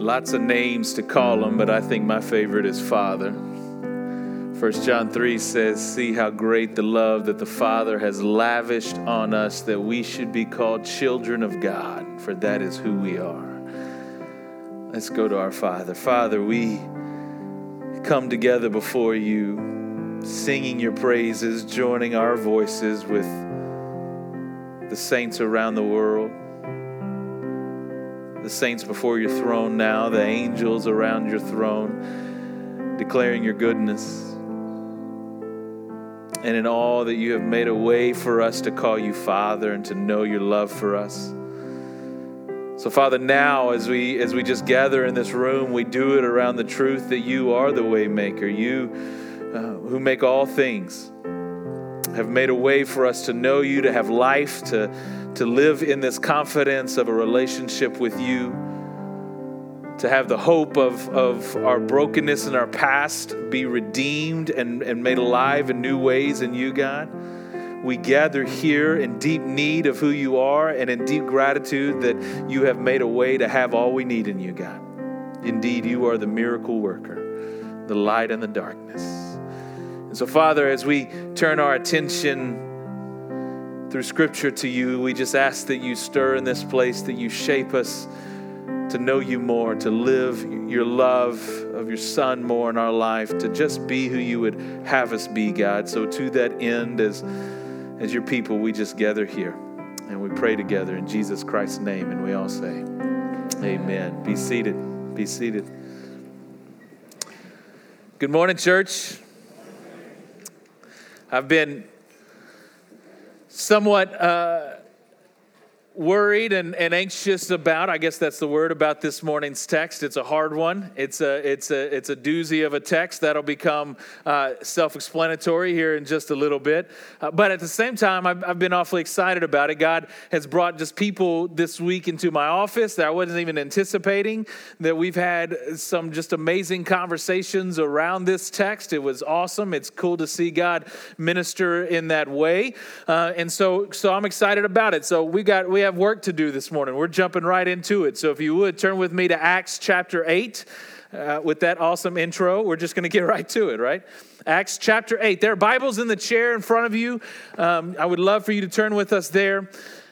Lots of names to call him, but I think my favorite is Father. 1 John 3 says, See how great the love that the Father has lavished on us that we should be called children of God, for that is who we are. Let's go to our Father. Father, we come together before you, singing your praises, joining our voices with the saints around the world the saints before your throne now, the angels around your throne, declaring your goodness. And in all that you have made a way for us to call you Father and to know your love for us. So, Father, now as we as we just gather in this room, we do it around the truth that you are the waymaker. You uh, who make all things have made a way for us to know you, to have life, to to live in this confidence of a relationship with you, to have the hope of, of our brokenness and our past be redeemed and, and made alive in new ways in you, God. We gather here in deep need of who you are and in deep gratitude that you have made a way to have all we need in you, God. Indeed, you are the miracle worker, the light in the darkness. And so, Father, as we turn our attention through Scripture to you. We just ask that you stir in this place, that you shape us to know you more, to live your love of your Son more in our life, to just be who you would have us be, God. So, to that end, as, as your people, we just gather here and we pray together in Jesus Christ's name. And we all say, Amen. Be seated. Be seated. Good morning, church. I've been somewhat uh, worried and, and anxious about i guess that's the word about this morning's text. It's a hard one. It's a it's a it's a doozy of a text. That'll become uh, self-explanatory here in just a little bit. Uh, but at the same time I've, I've, been awfully excited about it. God has brought just people this week into my office that i wasn't even anticipating that we've had some just amazing conversations around this text. It was awesome. It's cool to see god minister in that way. Uh, and so so i'm excited about it. So we got we we have work to do this morning. We're jumping right into it. So if you would turn with me to Acts chapter 8 uh, with that awesome intro, we're just going to get right to it, right? Acts chapter 8. There are Bibles in the chair in front of you. Um, I would love for you to turn with us there.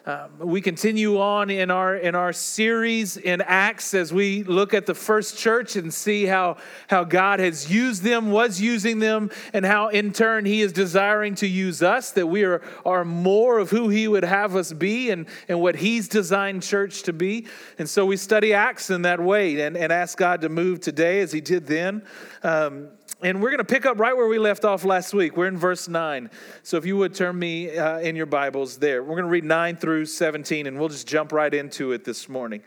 Um, we continue on in our in our series in Acts as we look at the first church and see how how God has used them, was using them, and how in turn He is desiring to use us. That we are are more of who He would have us be and and what He's designed church to be. And so we study Acts in that way and and ask God to move today as He did then. Um, and we're going to pick up right where we left off last week. We're in verse 9. So if you would turn me uh, in your Bibles there. We're going to read 9 through 17, and we'll just jump right into it this morning.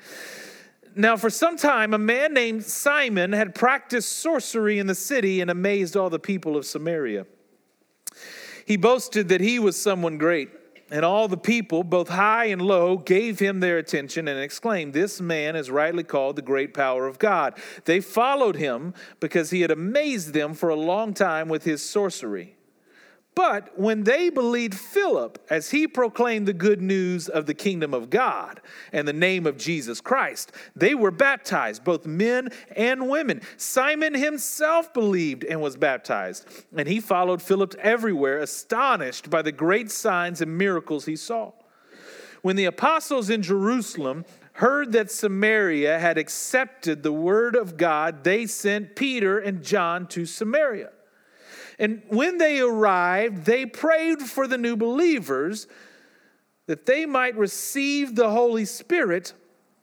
Now, for some time, a man named Simon had practiced sorcery in the city and amazed all the people of Samaria. He boasted that he was someone great. And all the people, both high and low, gave him their attention and exclaimed, This man is rightly called the great power of God. They followed him because he had amazed them for a long time with his sorcery. But when they believed Philip as he proclaimed the good news of the kingdom of God and the name of Jesus Christ, they were baptized, both men and women. Simon himself believed and was baptized, and he followed Philip everywhere, astonished by the great signs and miracles he saw. When the apostles in Jerusalem heard that Samaria had accepted the word of God, they sent Peter and John to Samaria. And when they arrived, they prayed for the new believers that they might receive the Holy Spirit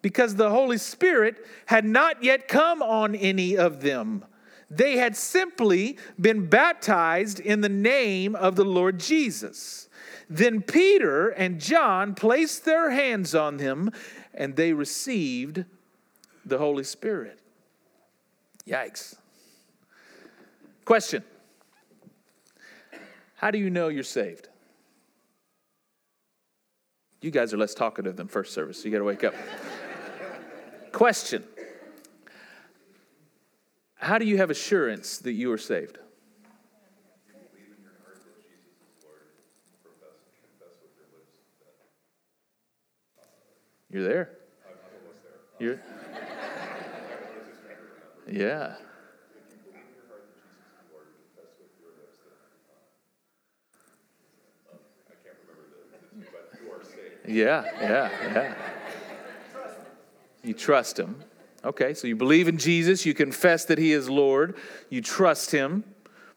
because the Holy Spirit had not yet come on any of them. They had simply been baptized in the name of the Lord Jesus. Then Peter and John placed their hands on them and they received the Holy Spirit. Yikes. Question how do you know you're saved? You guys are less talkative than first service, so you got to wake up. Question How do you have assurance that you are saved? You're there. You're, Yeah. Yeah, yeah, yeah. You trust him. Okay, so you believe in Jesus, you confess that he is Lord, you trust him.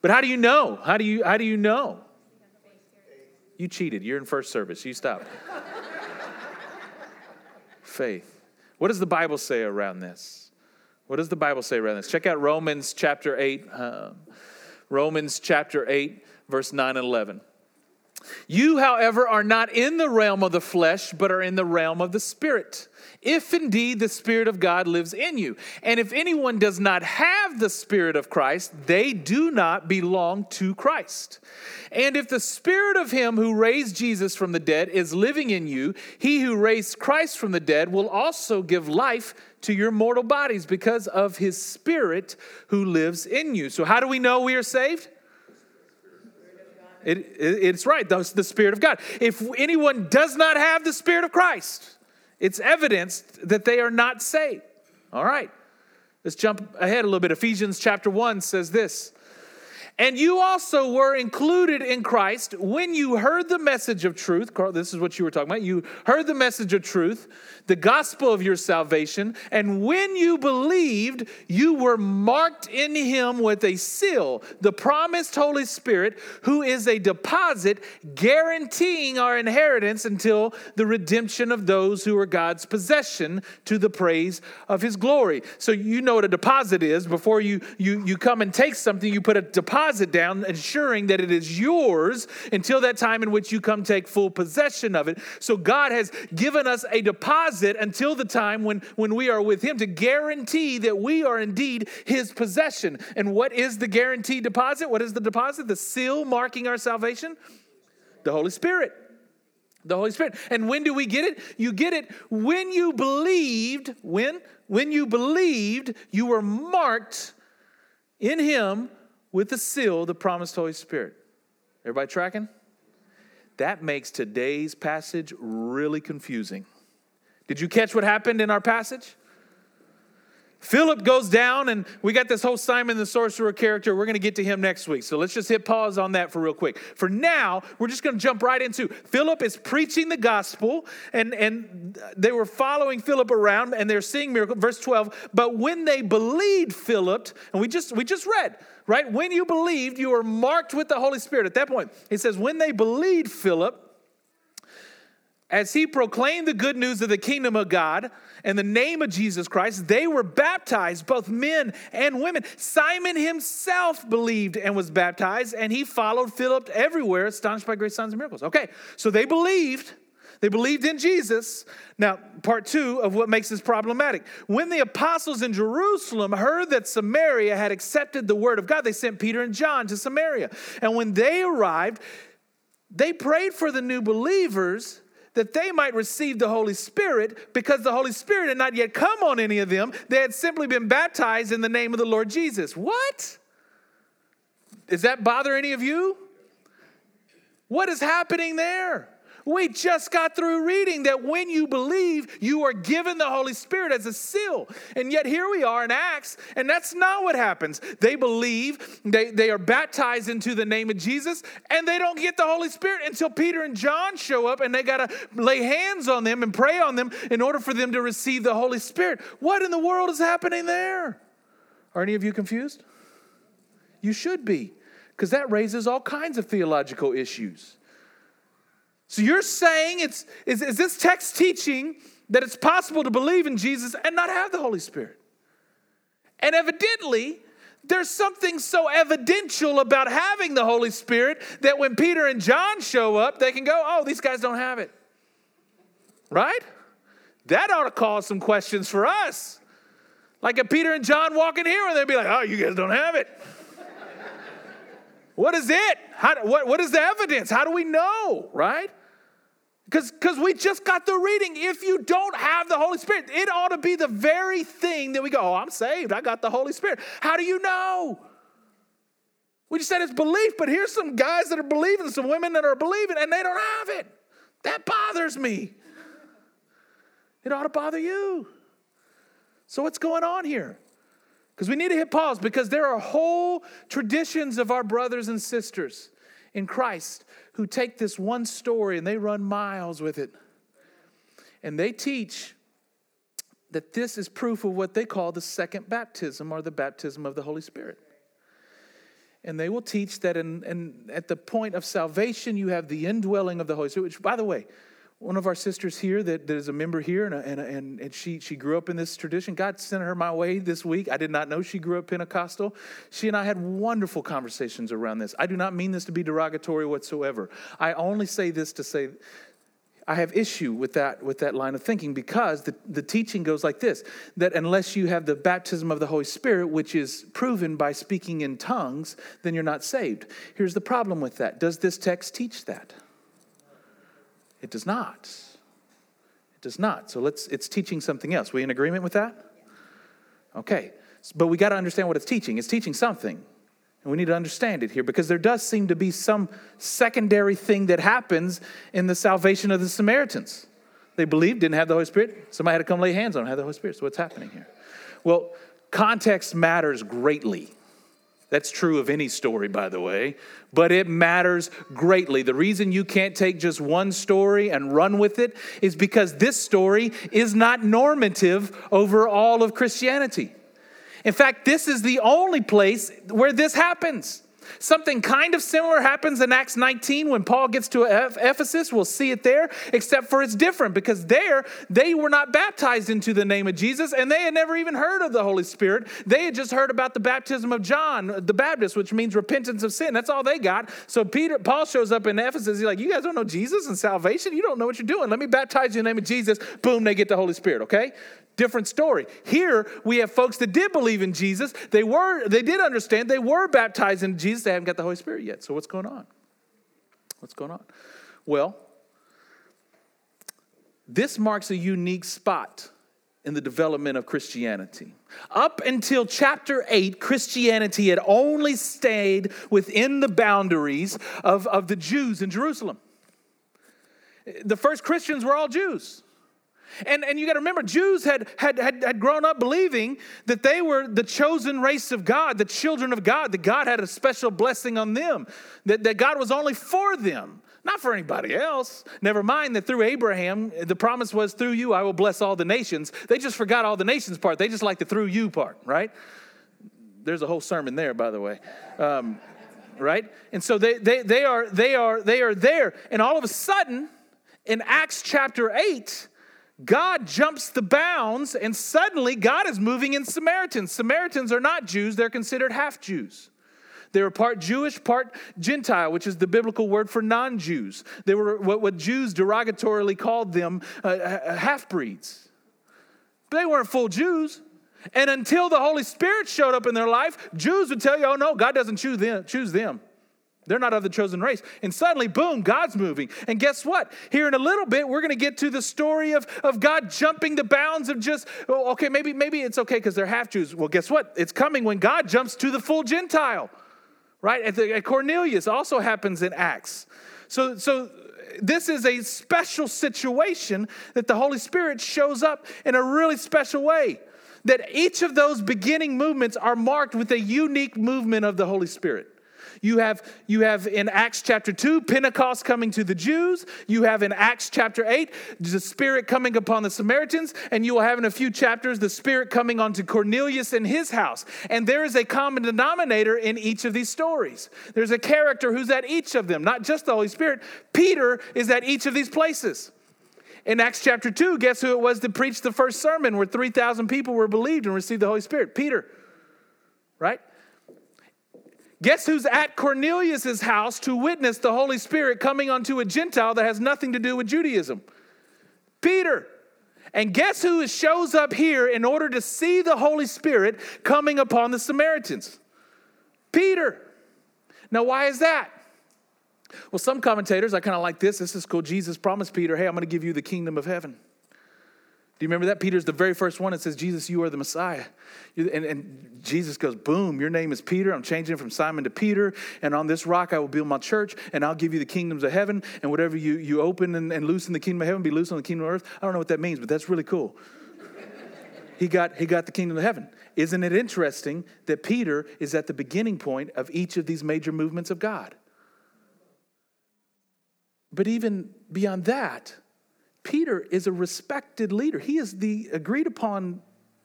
But how do you know? How do you how do you know? You cheated. You're in first service. You stop. Faith. What does the Bible say around this? What does the Bible say around this? Check out Romans chapter 8. Um, Romans chapter 8, verse 9 and 11. You, however, are not in the realm of the flesh, but are in the realm of the Spirit. If indeed the Spirit of God lives in you. And if anyone does not have the Spirit of Christ, they do not belong to Christ. And if the Spirit of Him who raised Jesus from the dead is living in you, He who raised Christ from the dead will also give life to your mortal bodies because of His Spirit who lives in you. So, how do we know we are saved? It, it, it's right, that's the Spirit of God. If anyone does not have the Spirit of Christ, it's evidence that they are not saved. All right, let's jump ahead a little bit. Ephesians chapter 1 says this and you also were included in Christ when you heard the message of truth. This is what you were talking about. You heard the message of truth, the gospel of your salvation. And when you believed, you were marked in him with a seal, the promised Holy Spirit, who is a deposit guaranteeing our inheritance until the redemption of those who are God's possession to the praise of his glory. So you know what a deposit is. Before you, you, you come and take something, you put a deposit deposit down, ensuring that it is yours until that time in which you come take full possession of it. So God has given us a deposit until the time when, when we are with Him to guarantee that we are indeed His possession. And what is the guaranteed deposit? What is the deposit? The seal marking our salvation? The Holy Spirit. The Holy Spirit. And when do we get it? You get it when you believed, when? When you believed, you were marked in Him with the seal, the promised Holy Spirit. Everybody tracking? That makes today's passage really confusing. Did you catch what happened in our passage? Philip goes down, and we got this whole Simon the sorcerer character. We're going to get to him next week. So let's just hit pause on that for real quick. For now, we're just going to jump right into Philip is preaching the gospel, and, and they were following Philip around, and they're seeing miracles. Verse 12, but when they believed Philip, and we just we just read, right? When you believed, you were marked with the Holy Spirit. At that point, he says, when they believed Philip, as he proclaimed the good news of the kingdom of God and the name of Jesus Christ, they were baptized, both men and women. Simon himself believed and was baptized, and he followed Philip everywhere, astonished by great signs and miracles. Okay, so they believed. They believed in Jesus. Now, part two of what makes this problematic. When the apostles in Jerusalem heard that Samaria had accepted the word of God, they sent Peter and John to Samaria. And when they arrived, they prayed for the new believers that they might receive the Holy Spirit because the Holy Spirit had not yet come on any of them. They had simply been baptized in the name of the Lord Jesus. What? Does that bother any of you? What is happening there? We just got through reading that when you believe, you are given the Holy Spirit as a seal. And yet here we are in Acts, and that's not what happens. They believe, they, they are baptized into the name of Jesus, and they don't get the Holy Spirit until Peter and John show up, and they got to lay hands on them and pray on them in order for them to receive the Holy Spirit. What in the world is happening there? Are any of you confused? You should be, because that raises all kinds of theological issues. So you're saying it's is, is this text teaching that it's possible to believe in Jesus and not have the Holy Spirit? And evidently, there's something so evidential about having the Holy Spirit that when Peter and John show up, they can go, oh, these guys don't have it. Right? That ought to cause some questions for us. Like if Peter and John walk in here and they'd be like, oh, you guys don't have it. what is it? How, what, what is the evidence? How do we know, right? Because we just got the reading. If you don't have the Holy Spirit, it ought to be the very thing that we go, oh, I'm saved. I got the Holy Spirit. How do you know? We just said it's belief, but here's some guys that are believing, some women that are believing, and they don't have it. That bothers me. It ought to bother you. So, what's going on here? Because we need to hit pause because there are whole traditions of our brothers and sisters in Christ who take this one story and they run miles with it. And they teach that this is proof of what they call the second baptism or the baptism of the Holy Spirit. And they will teach that in, in, at the point of salvation, you have the indwelling of the Holy Spirit, which, by the way, one of our sisters here that, that is a member here, and, and, and, and she, she grew up in this tradition. God sent her my way this week. I did not know she grew up Pentecostal. She and I had wonderful conversations around this. I do not mean this to be derogatory whatsoever. I only say this to say I have issue with that, with that line of thinking because the, the teaching goes like this that unless you have the baptism of the Holy Spirit, which is proven by speaking in tongues, then you're not saved. Here's the problem with that. Does this text teach that? It does not. It does not. So let's it's teaching something else. We in agreement with that? Okay. But we got to understand what it's teaching. It's teaching something. And we need to understand it here because there does seem to be some secondary thing that happens in the salvation of the Samaritans. They believed, didn't have the Holy Spirit. Somebody had to come lay hands on them, have the Holy Spirit. So what's happening here? Well, context matters greatly. That's true of any story, by the way, but it matters greatly. The reason you can't take just one story and run with it is because this story is not normative over all of Christianity. In fact, this is the only place where this happens. Something kind of similar happens in Acts 19 when Paul gets to Ephesus. We'll see it there, except for it's different because there they were not baptized into the name of Jesus and they had never even heard of the Holy Spirit. They had just heard about the baptism of John the Baptist, which means repentance of sin. That's all they got. So Peter, Paul shows up in Ephesus. He's like, You guys don't know Jesus and salvation? You don't know what you're doing. Let me baptize you in the name of Jesus. Boom, they get the Holy Spirit, okay? different story. Here we have folks that did believe in Jesus. They were they did understand. They were baptized in Jesus. They haven't got the Holy Spirit yet. So what's going on? What's going on? Well, this marks a unique spot in the development of Christianity. Up until chapter 8, Christianity had only stayed within the boundaries of, of the Jews in Jerusalem. The first Christians were all Jews. And, and you got to remember, Jews had, had, had, had grown up believing that they were the chosen race of God, the children of God, that God had a special blessing on them, that, that God was only for them, not for anybody else. Never mind that through Abraham, the promise was, through you, I will bless all the nations. They just forgot all the nations part. They just like the through you part, right? There's a whole sermon there, by the way. Um, right? And so they, they, they, are, they, are, they are there. And all of a sudden, in Acts chapter 8, God jumps the bounds, and suddenly God is moving in Samaritans. Samaritans are not Jews, they're considered half Jews. They were part Jewish, part Gentile, which is the biblical word for non Jews. They were what, what, Jews derogatorily called them uh, half breeds. But they weren't full Jews. And until the Holy Spirit showed up in their life, Jews would tell you, oh no, God doesn't choose them. Choose them. They're not of the chosen race. And suddenly, boom, God's moving. And guess what? Here in a little bit, we're going to get to the story of, of God jumping the bounds of just, oh, okay, maybe, maybe it's okay because they're half Jews. Well, guess what? It's coming when God jumps to the full Gentile, right? At, the, at Cornelius also happens in Acts. So, so this is a special situation that the Holy Spirit shows up in a really special way. That each of those beginning movements are marked with a unique movement of the Holy Spirit. You have, you have in Acts chapter 2, Pentecost coming to the Jews. You have in Acts chapter 8, the Spirit coming upon the Samaritans. And you will have in a few chapters the Spirit coming onto Cornelius and his house. And there is a common denominator in each of these stories. There's a character who's at each of them, not just the Holy Spirit. Peter is at each of these places. In Acts chapter 2, guess who it was that preached the first sermon where 3,000 people were believed and received the Holy Spirit? Peter, right? Guess who's at Cornelius' house to witness the Holy Spirit coming onto a Gentile that has nothing to do with Judaism? Peter. And guess who shows up here in order to see the Holy Spirit coming upon the Samaritans? Peter. Now, why is that? Well, some commentators, I kind of like this. This is cool. Jesus promised Peter, hey, I'm going to give you the kingdom of heaven. Do you remember that? Peter's the very first one that says, Jesus, you are the Messiah. And, and, Jesus goes, Boom, your name is Peter. I'm changing from Simon to Peter. And on this rock I will build my church, and I'll give you the kingdoms of heaven. And whatever you, you open and, and loose in the kingdom of heaven, be loose on the kingdom of earth. I don't know what that means, but that's really cool. he got, he got the kingdom of heaven. Isn't it interesting that Peter is at the beginning point of each of these major movements of God? But even beyond that, Peter is a respected leader. He is the agreed upon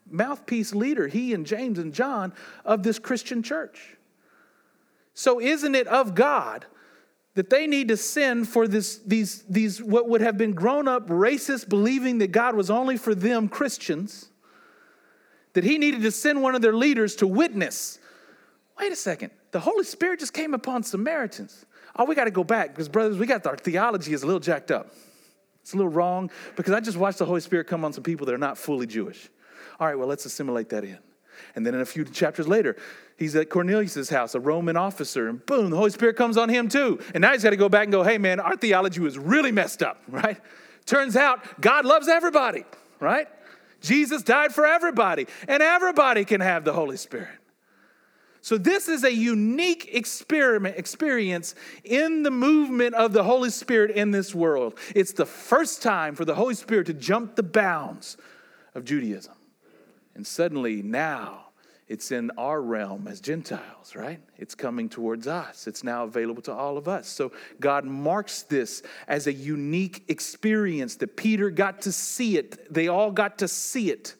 mouthpiece leader, he and James and John, of this Christian church. So, isn't it of God that they need to send for this, these, these, what would have been grown up racists believing that God was only for them Christians? That he needed to send one of their leaders to witness. Wait a second, the Holy Spirit just came upon Samaritans. Oh, we got to go back because, brothers, we got our theology is a little jacked up. It's a little wrong because I just watched the Holy Spirit come on some people that are not fully Jewish. All right, well, let's assimilate that in. And then in a few chapters later, he's at Cornelius' house, a Roman officer, and boom, the Holy Spirit comes on him too. And now he's got to go back and go, hey, man, our theology was really messed up, right? Turns out God loves everybody, right? Jesus died for everybody, and everybody can have the Holy Spirit. So, this is a unique experiment, experience in the movement of the Holy Spirit in this world. It's the first time for the Holy Spirit to jump the bounds of Judaism. And suddenly, now, it's in our realm as Gentiles, right? It's coming towards us. It's now available to all of us. So God marks this as a unique experience that Peter got to see it. They all got to see it.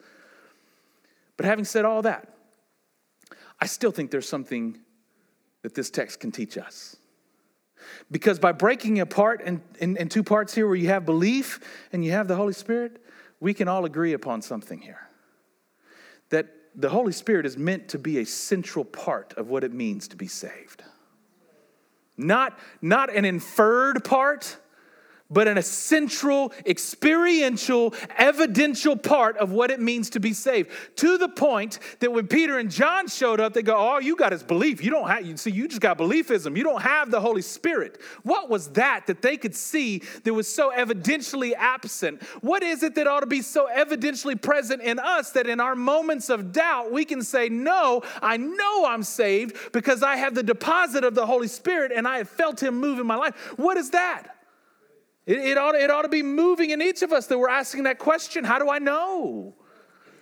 But having said all that, I still think there's something that this text can teach us. Because by breaking apart in, in, in, two parts here, where you have belief and you have the Holy Spirit, we can all agree upon something here. That the Holy Spirit is meant to be a central part of what it means to be saved. Not, not an inferred part, but an essential, experiential, evidential part of what it means to be saved. To the point that when Peter and John showed up, they go, All you got is belief. You don't have, you see, you just got beliefism. You don't have the Holy Spirit. What was that that they could see that was so evidentially absent? What is it that ought to be so evidentially present in us that in our moments of doubt, we can say, No, I know I'm saved because I have the deposit of the Holy Spirit and I have felt Him move in my life? What is that? It, it, ought, it ought to be moving in each of us that we're asking that question How do I know?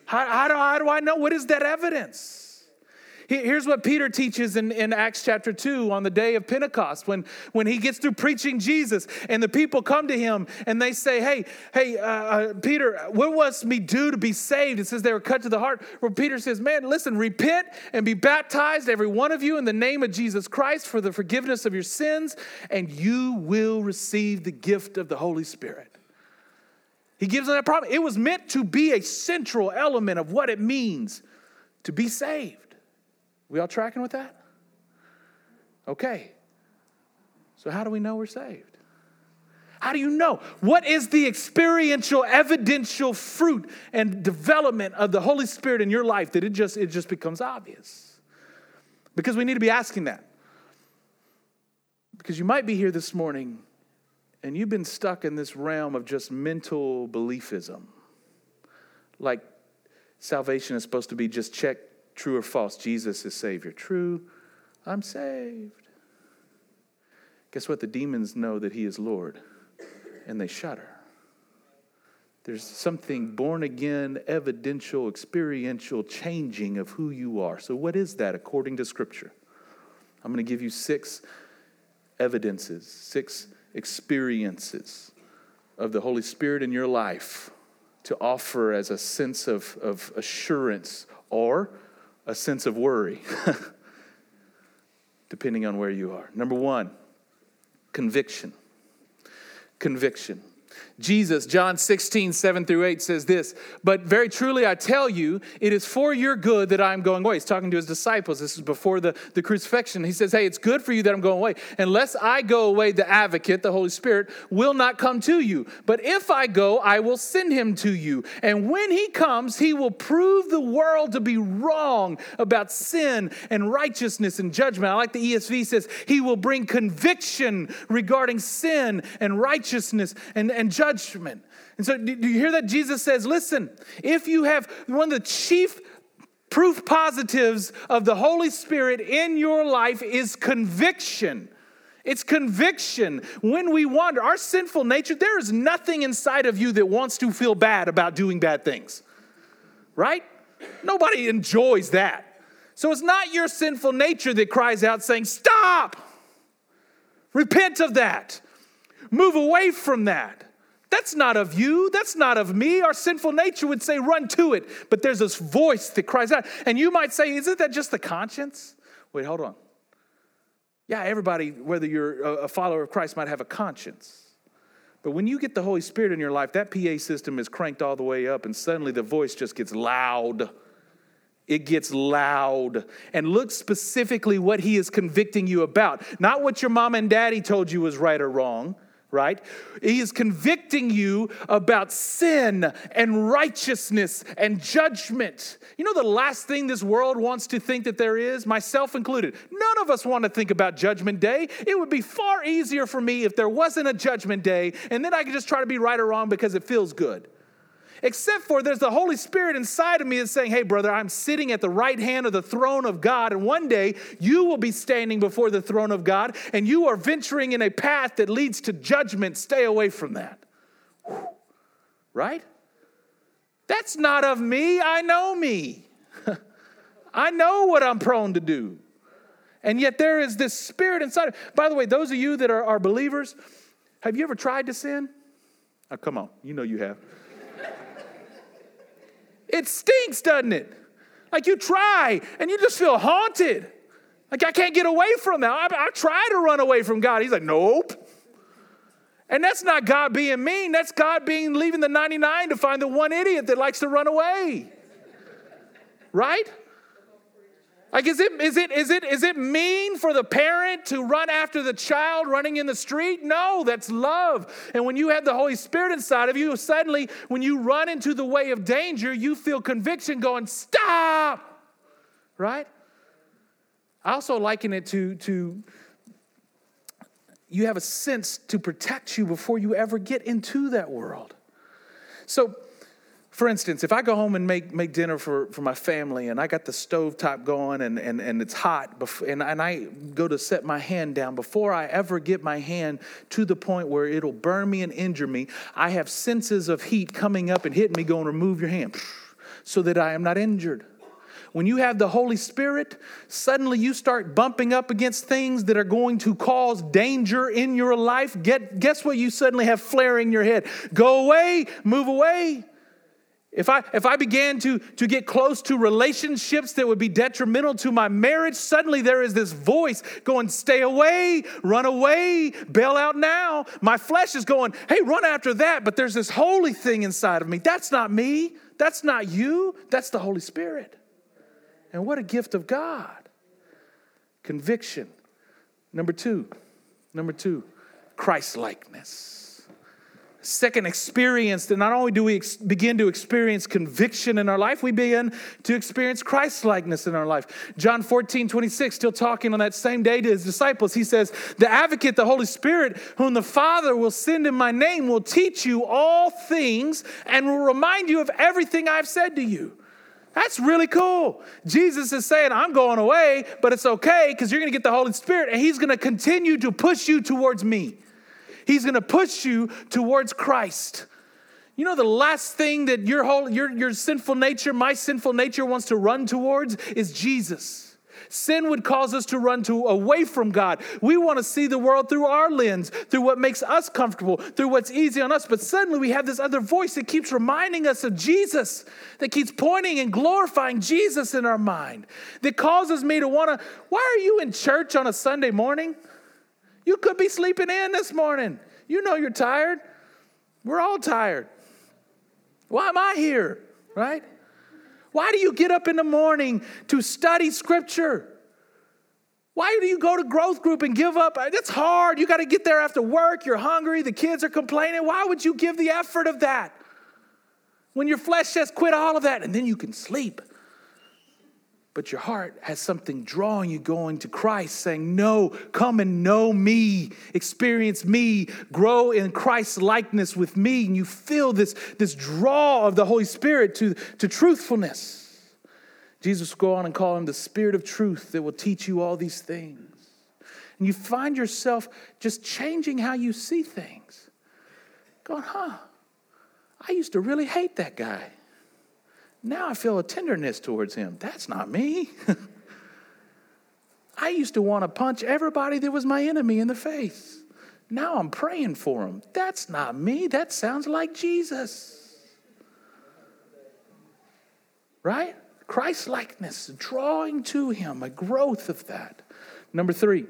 How, how, do, how do I know? What is that evidence? Here's what Peter teaches in, in Acts chapter 2 on the day of Pentecost when, when he gets through preaching Jesus and the people come to him and they say, Hey, hey, uh, uh, Peter, what must me do to be saved? It says they were cut to the heart. Where Peter says, Man, listen, repent and be baptized, every one of you, in the name of Jesus Christ for the forgiveness of your sins, and you will receive the gift of the Holy Spirit. He gives them that promise. It was meant to be a central element of what it means to be saved. We all tracking with that? Okay. So, how do we know we're saved? How do you know? What is the experiential, evidential fruit and development of the Holy Spirit in your life that it just, it just becomes obvious? Because we need to be asking that. Because you might be here this morning and you've been stuck in this realm of just mental beliefism. Like salvation is supposed to be just check, True or false? Jesus is Savior. True, I'm saved. Guess what? The demons know that He is Lord and they shudder. There's something born again, evidential, experiential changing of who you are. So, what is that according to Scripture? I'm going to give you six evidences, six experiences of the Holy Spirit in your life to offer as a sense of, of assurance or a sense of worry, depending on where you are. Number one, conviction. Conviction. Jesus, John 16, 7 through 8 says this, but very truly I tell you, it is for your good that I'm going away. He's talking to his disciples. This is before the, the crucifixion. He says, Hey, it's good for you that I'm going away. Unless I go away, the advocate, the Holy Spirit, will not come to you. But if I go, I will send him to you. And when he comes, he will prove the world to be wrong about sin and righteousness and judgment. I like the ESV says, He will bring conviction regarding sin and righteousness and, and judgment judgment. And so, do you hear that? Jesus says, listen, if you have one of the chief proof positives of the Holy Spirit in your life is conviction. It's conviction. When we wander, our sinful nature, there is nothing inside of you that wants to feel bad about doing bad things. right? Nobody enjoys that. So it's not your sinful nature that cries out saying, Stop! Repent of that. Move away from that. That's not of you. That's not of me. Our sinful nature would say, Run to it. But there's this voice that cries out. And you might say, Isn't that just the conscience? Wait, hold on. Yeah, everybody, whether you're a follower of Christ, might have a conscience. But when you get the Holy Spirit in your life, that PA system is cranked all the way up, and suddenly the voice just gets loud. It gets loud. And look specifically what he is convicting you about. Not what your mom and daddy told you was right or wrong, right? He is convicting you about sin and righteousness and judgment. You know, the last thing this world wants to think that there is, myself included, none of us want to think about Judgment Day. It would be far easier for me if there wasn't a Judgment Day and then I could just try to be right or wrong because it feels good except for there's the Holy Spirit inside of me that's saying, Hey, brother, I'm sitting at the right hand of the throne of God, and one day you will be standing before the throne of God, and you are venturing in a path that leads to judgment. Stay away from that. Right? That's not of me. I know me. I know what I'm prone to do. And yet there is this spirit inside. By the way, those of you that are, are believers, have you ever tried to sin? Oh, come on, you know you have. It stinks, doesn't it? Like you try and you just feel haunted. Like I can't get away from that. I, I try to run away from God. He's like, nope. And that's not God being mean. That's God being leaving the 99 to find the one idiot that likes to run away. Right? Like, is it, is, it, is, it, is it mean for the parent to run after the child running in the street? No, that's love. And when you have the Holy Spirit inside of you, suddenly when you run into the way of danger, you feel conviction going, stop, right? I also liken it to, to you have a sense to protect you before you ever get into that world. So, for instance, if I go home and make, make dinner for, for my family and I got the stove top going and, and, and it's hot and, and I go to set my hand down, before I ever get my hand to the point where it'll burn me and injure me, I have senses of heat coming up and hitting me, going, remove your hand so that I am not injured. When you have the Holy Spirit, suddenly you start bumping up against things that are going to cause danger in your life. Get, guess what you suddenly have flaring your head? Go away, move away. If I, if I began to, to get close to relationships that would be detrimental to my marriage, suddenly there is this voice going, Stay away, run away, bail out now. My flesh is going, Hey, run after that. But there's this holy thing inside of me. That's not me. That's not you. That's the Holy Spirit. And what a gift of God. Conviction. Number two, number two, Christ likeness second experience that not only do we ex- begin to experience conviction in our life, we begin to experience Christ likeness in our life. John 14, 26, still talking on that same day to his disciples, he says, The advocate, the Holy Spirit, whom the Father will send in my name, will teach you all things and will remind you of everything I've said to you. That's really cool. Jesus is saying, I'm going away, but it's okay because you're going to get the Holy Spirit and He's going to continue to push you towards me. He's going to push you towards Christ. You know, the last thing that your whole your, your sinful nature, my sinful nature wants to run towards is Jesus. Sin would cause us to run to away from God. We want to see the world through our lens, through what makes us comfortable, through what's easy on us. But suddenly we have this other voice that keeps reminding us of Jesus, that keeps pointing and glorifying Jesus in our mind, that causes me to want to. Why are you in church on a Sunday morning? You could be sleeping in this morning. You know you're tired. We're all tired. Why am I here? Right? Why do you get up in the morning to study scripture? Why do you go to growth group and give up? That's hard. You got to get there after work. You're hungry. The kids are complaining. Why would you give the effort of that? When your flesh says, quit all of that, and then you can sleep but your heart has something drawing you going to Christ, saying, No, come and know me, experience me, grow in Christ's likeness with me. And you feel this, this draw of the Holy Spirit to, to truthfulness. Jesus will go on and call him the Spirit of truth that will teach you all these things. And you find yourself just changing how you see things. Going, huh, I used to really hate that guy. Now I feel a tenderness towards him. That's not me. I used to want to punch everybody that was my enemy in the face. Now I'm praying for them. That's not me. That sounds like Jesus. Right? Christ likeness, drawing to him, a growth of that. Number three,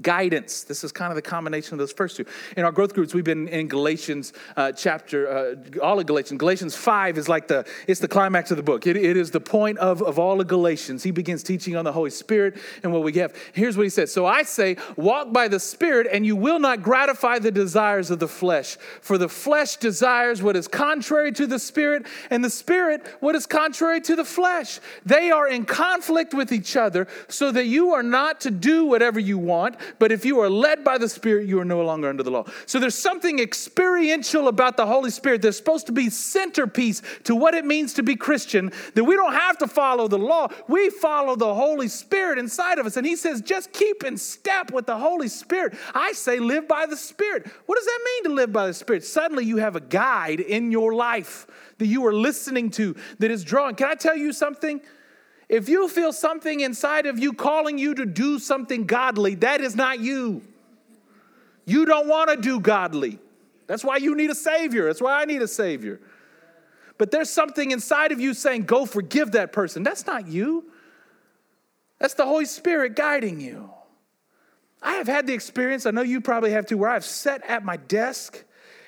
guidance. This is kind of the combination of those first two. In our growth groups, we've been in Galatians uh, chapter, uh, all of Galatians. Galatians 5 is like the, it's the climax of the book. It, it is the point of, of all of Galatians. He begins teaching on the Holy Spirit and what we have. Here's what he says. So I say, walk by the Spirit and you will not gratify the desires of the flesh. For the flesh desires what is contrary to the Spirit and the Spirit what is contrary to the flesh. They are in conflict with each other so that you are not to do whatever you want but if you are led by the Spirit, you are no longer under the law. So there's something experiential about the Holy Spirit that's supposed to be centerpiece to what it means to be Christian, that we don't have to follow the law. We follow the Holy Spirit inside of us. And he says, just keep in step with the Holy Spirit. I say, live by the Spirit. What does that mean to live by the Spirit? Suddenly you have a guide in your life that you are listening to that is drawing. Can I tell you something? If you feel something inside of you calling you to do something godly, that is not you. You don't want to do godly. That's why you need a Savior. That's why I need a Savior. But there's something inside of you saying, go forgive that person. That's not you. That's the Holy Spirit guiding you. I have had the experience, I know you probably have too, where I've sat at my desk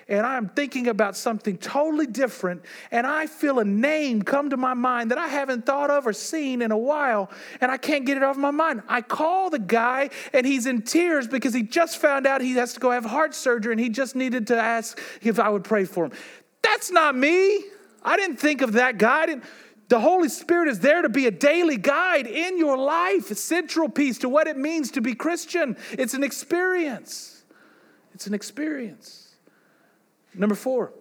and I'm thinking about something totally different, and I feel a name come to my mind that I haven't thought of or seen in a while, and I can't get it off my mind. I call the guy, and he's in tears because he just found out he has to go have heart surgery, and he just needed to ask if I would pray for him. That's not me. I didn't think of that guy. The Holy Spirit is there to be a daily guide in your life, a central piece to what it means to be Christian. It's an experience. It's an experience. Number four,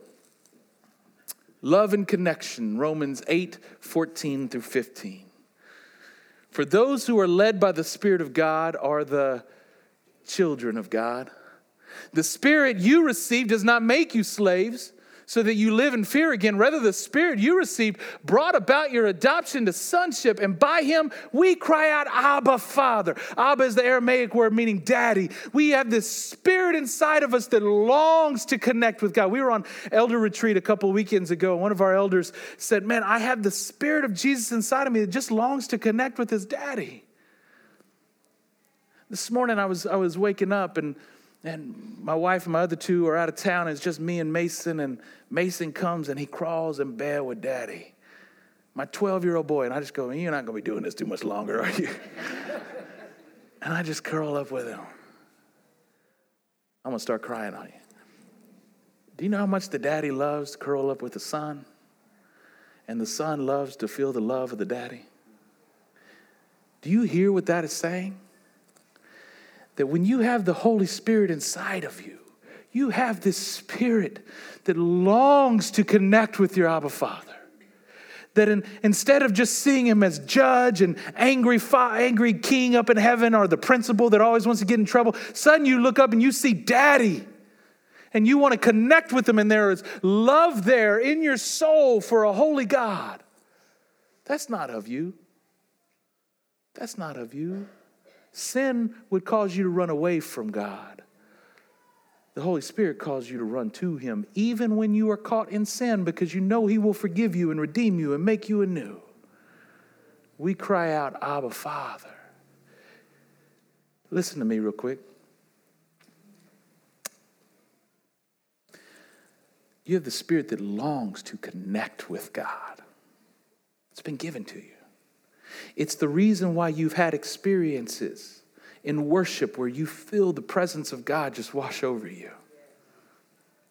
love and connection, Romans 8 14 through 15. For those who are led by the Spirit of God are the children of God. The Spirit you received does not make you slaves so that you live in fear again. Rather, the Spirit you received brought about your adoption to sonship, and by Him we cry out, Abba, Father. Abba is the Aramaic word meaning daddy. We have this Spirit inside of us that longs to connect with God. We were on elder retreat a couple weekends ago, and one of our elders said, Man, I have the Spirit of Jesus inside of me that just longs to connect with His daddy. This morning I was, I was waking up and and my wife and my other two are out of town. It's just me and Mason, and Mason comes and he crawls in bed with daddy. My 12 year old boy, and I just go, You're not going to be doing this too much longer, are you? and I just curl up with him. I'm going to start crying on you. Do you know how much the daddy loves to curl up with the son? And the son loves to feel the love of the daddy? Do you hear what that is saying? That when you have the Holy Spirit inside of you, you have this spirit that longs to connect with your Abba Father. That in, instead of just seeing him as judge and angry, angry king up in heaven or the principal that always wants to get in trouble, suddenly you look up and you see daddy and you want to connect with him, and there is love there in your soul for a holy God. That's not of you. That's not of you. Sin would cause you to run away from God. The Holy Spirit calls you to run to Him, even when you are caught in sin, because you know He will forgive you and redeem you and make you anew. We cry out, Abba, Father. Listen to me, real quick. You have the Spirit that longs to connect with God, it's been given to you. It's the reason why you've had experiences in worship where you feel the presence of God just wash over you.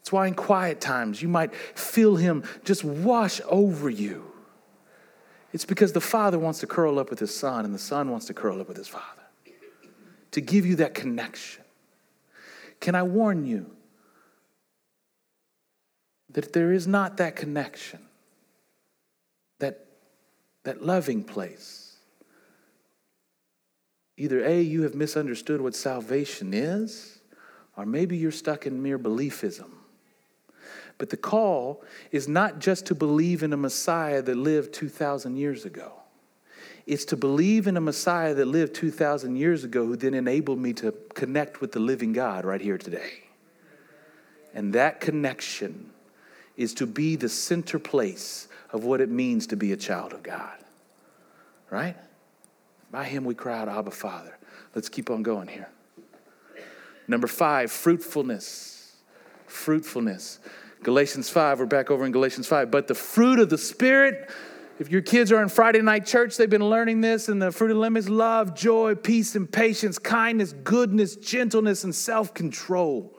It's why in quiet times you might feel Him just wash over you. It's because the Father wants to curl up with His Son and the Son wants to curl up with His Father to give you that connection. Can I warn you that there is not that connection, that loving place. Either A, you have misunderstood what salvation is, or maybe you're stuck in mere beliefism. But the call is not just to believe in a Messiah that lived 2,000 years ago. It's to believe in a Messiah that lived 2,000 years ago who then enabled me to connect with the living God right here today. And that connection is to be the center place of what it means to be a child of God. Right? By him we cry out, Abba, Father. Let's keep on going here. Number five, fruitfulness. Fruitfulness. Galatians 5, we're back over in Galatians 5. But the fruit of the Spirit, if your kids are in Friday night church, they've been learning this, and the fruit of the limb is love, joy, peace, and patience, kindness, goodness, gentleness, and self control.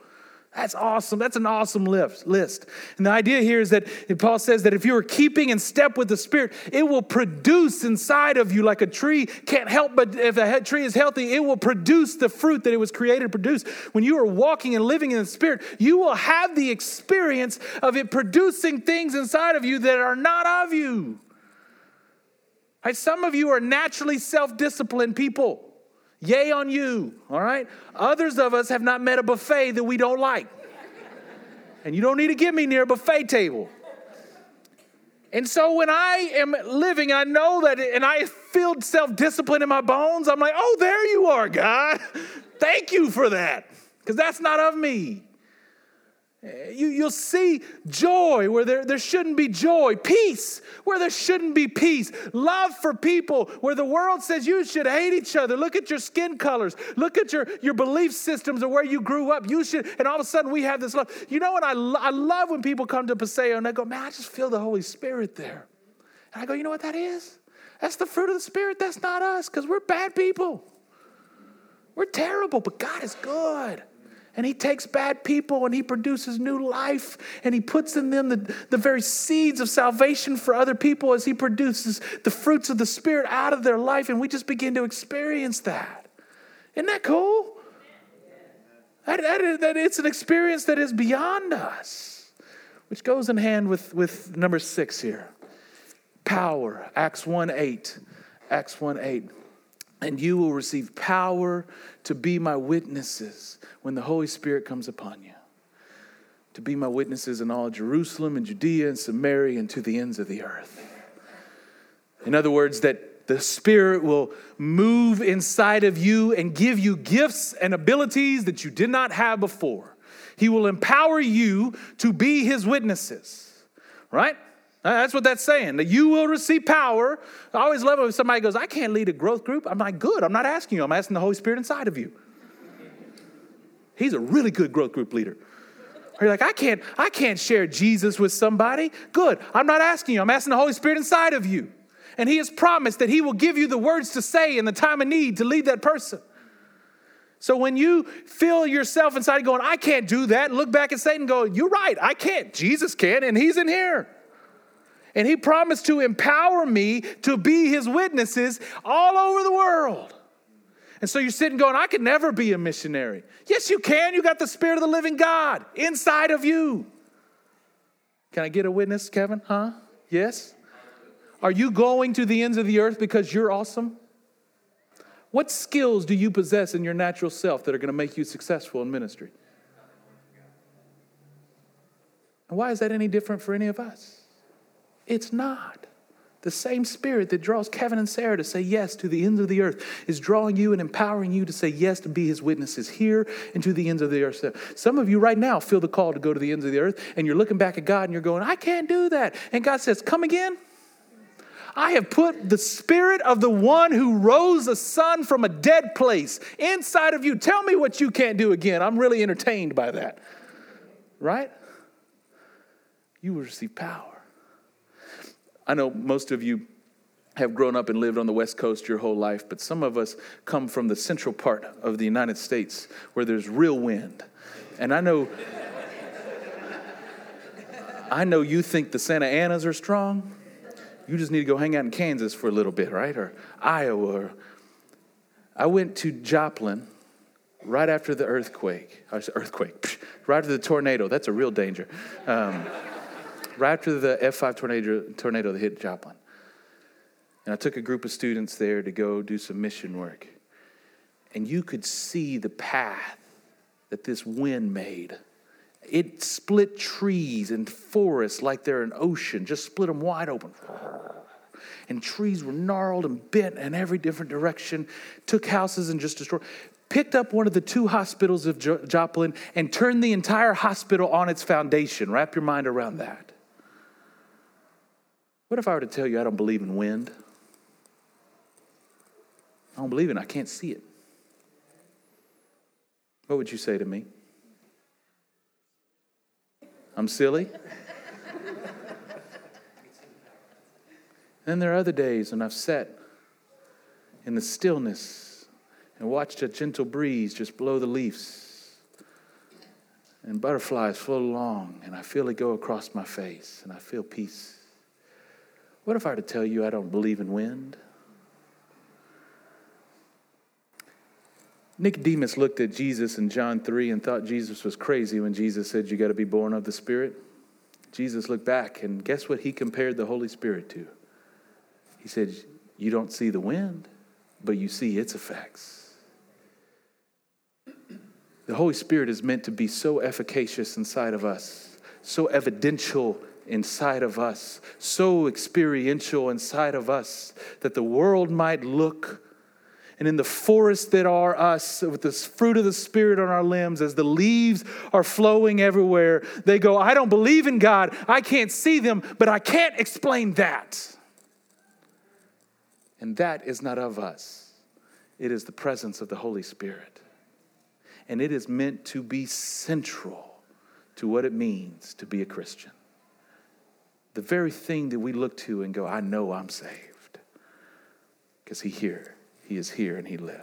That's awesome. That's an awesome list. And the idea here is that Paul says that if you are keeping in step with the Spirit, it will produce inside of you like a tree can't help but if a tree is healthy, it will produce the fruit that it was created to produce. When you are walking and living in the Spirit, you will have the experience of it producing things inside of you that are not of you. Right? Some of you are naturally self disciplined people. Yay on you, all right? Others of us have not met a buffet that we don't like. And you don't need to get me near a buffet table. And so when I am living, I know that, and I feel self discipline in my bones. I'm like, oh, there you are, God. Thank you for that, because that's not of me. You, you'll see joy where there, there shouldn't be joy, peace where there shouldn't be peace, love for people where the world says you should hate each other. Look at your skin colors, look at your, your belief systems or where you grew up. You should, and all of a sudden we have this love. You know what? I, I love when people come to Paseo and they go, Man, I just feel the Holy Spirit there. And I go, You know what that is? That's the fruit of the Spirit. That's not us because we're bad people. We're terrible, but God is good. And he takes bad people and he produces new life and he puts in them the, the very seeds of salvation for other people as he produces the fruits of the Spirit out of their life. And we just begin to experience that. Isn't that cool? That, that, that it's an experience that is beyond us, which goes in hand with, with number six here power, Acts 1 8. Acts 1 8 and you will receive power to be my witnesses when the Holy Spirit comes upon you. To be my witnesses in all Jerusalem and Judea and Samaria and to the ends of the earth. In other words, that the Spirit will move inside of you and give you gifts and abilities that you did not have before. He will empower you to be His witnesses, right? That's what that's saying. That you will receive power. I always love it when somebody goes, I can't lead a growth group. I'm like, good. I'm not asking you. I'm asking the Holy Spirit inside of you. He's a really good growth group leader. you're like, I can't, I can't share Jesus with somebody. Good. I'm not asking you. I'm asking the Holy Spirit inside of you. And He has promised that He will give you the words to say in the time of need to lead that person. So when you feel yourself inside going, I can't do that, look back at Satan go, You're right, I can't. Jesus can, and He's in here. And he promised to empower me to be his witnesses all over the world. And so you're sitting going, I could never be a missionary. Yes, you can. You got the Spirit of the living God inside of you. Can I get a witness, Kevin? Huh? Yes? Are you going to the ends of the earth because you're awesome? What skills do you possess in your natural self that are going to make you successful in ministry? And why is that any different for any of us? It's not. The same spirit that draws Kevin and Sarah to say yes to the ends of the earth is drawing you and empowering you to say yes to be his witnesses here and to the ends of the earth. Some of you right now feel the call to go to the ends of the earth, and you're looking back at God and you're going, I can't do that. And God says, Come again. I have put the spirit of the one who rose a son from a dead place inside of you. Tell me what you can't do again. I'm really entertained by that. Right? You will receive power. I know most of you have grown up and lived on the West Coast your whole life, but some of us come from the central part of the United States where there's real wind. And I know I know you think the Santa Anas are strong. You just need to go hang out in Kansas for a little bit, right? Or Iowa. Or... I went to Joplin right after the earthquake. Earthquake. Right after the tornado. That's a real danger. Um, right after the F5 tornado, tornado that hit Joplin. And I took a group of students there to go do some mission work. And you could see the path that this wind made. It split trees and forests like they're an ocean, just split them wide open. And trees were gnarled and bent in every different direction, took houses and just destroyed. Picked up one of the two hospitals of Joplin and turned the entire hospital on its foundation. Wrap your mind around that. What if I were to tell you I don't believe in wind? I don't believe in it. I can't see it. What would you say to me? I'm silly? then there are other days when I've sat in the stillness and watched a gentle breeze just blow the leaves and butterflies float along and I feel it go across my face and I feel peace. What if I were to tell you I don't believe in wind? Nicodemus looked at Jesus in John 3 and thought Jesus was crazy when Jesus said, You got to be born of the Spirit. Jesus looked back, and guess what he compared the Holy Spirit to? He said, You don't see the wind, but you see its effects. The Holy Spirit is meant to be so efficacious inside of us, so evidential inside of us, so experiential inside of us that the world might look and in the forests that are us, with the fruit of the Spirit on our limbs, as the leaves are flowing everywhere, they go, I don't believe in God. I can't see them, but I can't explain that. And that is not of us, it is the presence of the Holy Spirit. And it is meant to be central to what it means to be a Christian. The very thing that we look to and go, I know I'm saved because He here. He is here and He lives.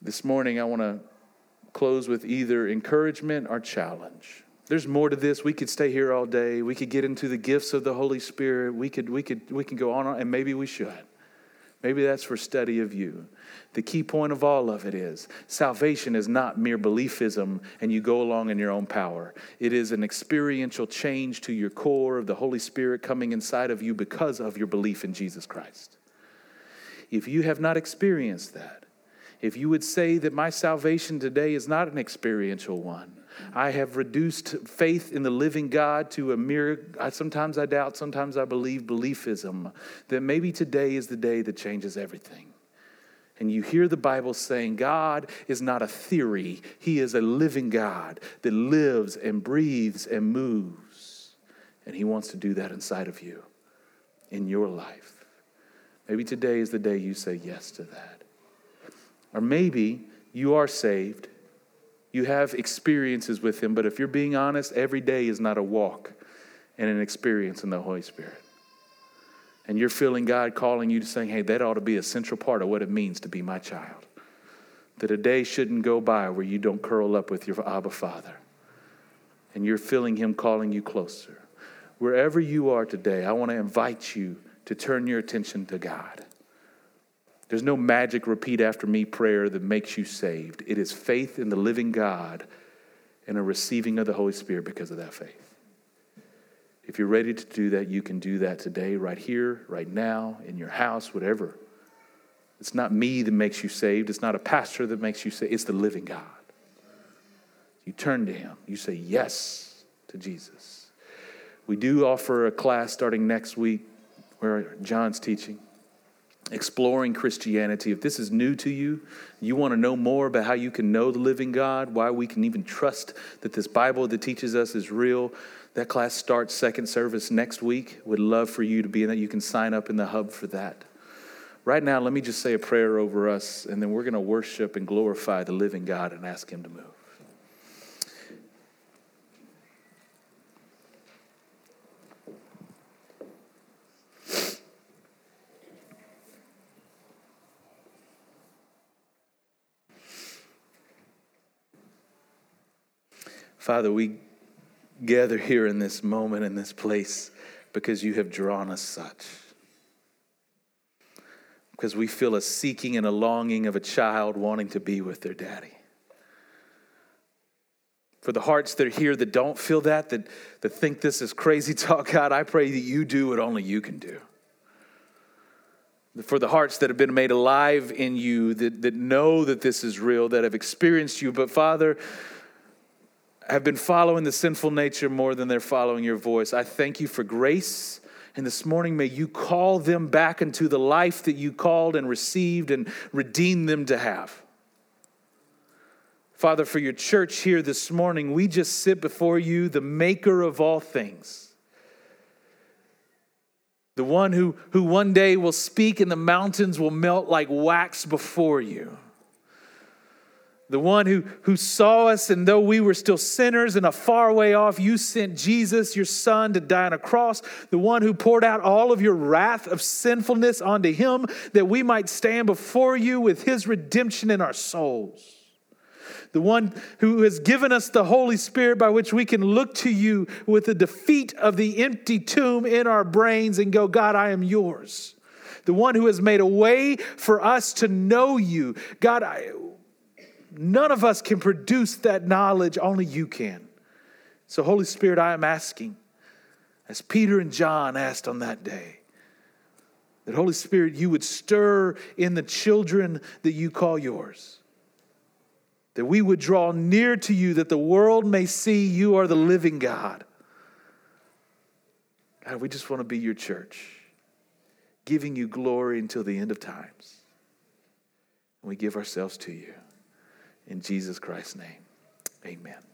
This morning, I want to close with either encouragement or challenge. There's more to this. We could stay here all day. We could get into the gifts of the Holy Spirit. We could, we could, we can go on, and maybe we should. Maybe that's for study of you. The key point of all of it is salvation is not mere beliefism and you go along in your own power. It is an experiential change to your core of the Holy Spirit coming inside of you because of your belief in Jesus Christ. If you have not experienced that, if you would say that my salvation today is not an experiential one, I have reduced faith in the living God to a mere, I, sometimes I doubt, sometimes I believe beliefism, that maybe today is the day that changes everything. And you hear the Bible saying God is not a theory, He is a living God that lives and breathes and moves. And He wants to do that inside of you, in your life. Maybe today is the day you say yes to that. Or maybe you are saved, you have experiences with Him, but if you're being honest, every day is not a walk and an experience in the Holy Spirit. And you're feeling God calling you to saying, hey, that ought to be a central part of what it means to be my child. That a day shouldn't go by where you don't curl up with your Abba Father. And you're feeling Him calling you closer. Wherever you are today, I want to invite you to turn your attention to God. There's no magic repeat after me prayer that makes you saved. It is faith in the living God and a receiving of the Holy Spirit because of that faith. If you're ready to do that, you can do that today, right here, right now, in your house, whatever. It's not me that makes you saved. It's not a pastor that makes you saved. It's the living God. You turn to Him. You say yes to Jesus. We do offer a class starting next week where John's teaching, exploring Christianity. If this is new to you, you want to know more about how you can know the living God, why we can even trust that this Bible that teaches us is real. That class starts second service next week. Would love for you to be in that. You can sign up in the hub for that. Right now, let me just say a prayer over us, and then we're going to worship and glorify the living God and ask Him to move. Father, we gather here in this moment, in this place, because you have drawn us such. Because we feel a seeking and a longing of a child wanting to be with their daddy. For the hearts that are here that don't feel that, that, that think this is crazy talk, God, I pray that you do what only you can do. For the hearts that have been made alive in you, that, that know that this is real, that have experienced you. But Father, have been following the sinful nature more than they're following your voice. I thank you for grace. And this morning, may you call them back into the life that you called and received and redeemed them to have. Father, for your church here this morning, we just sit before you, the maker of all things. The one who, who one day will speak and the mountains will melt like wax before you the one who, who saw us, and though we were still sinners and a far way off, you sent Jesus, your son, to die on a cross. The one who poured out all of your wrath of sinfulness onto him that we might stand before you with his redemption in our souls. The one who has given us the Holy Spirit by which we can look to you with the defeat of the empty tomb in our brains and go, God, I am yours. The one who has made a way for us to know you. God, I None of us can produce that knowledge, only you can. So, Holy Spirit, I am asking, as Peter and John asked on that day, that Holy Spirit, you would stir in the children that you call yours. That we would draw near to you, that the world may see you are the living God. God, we just want to be your church, giving you glory until the end of times. And we give ourselves to you. In Jesus Christ's name, amen.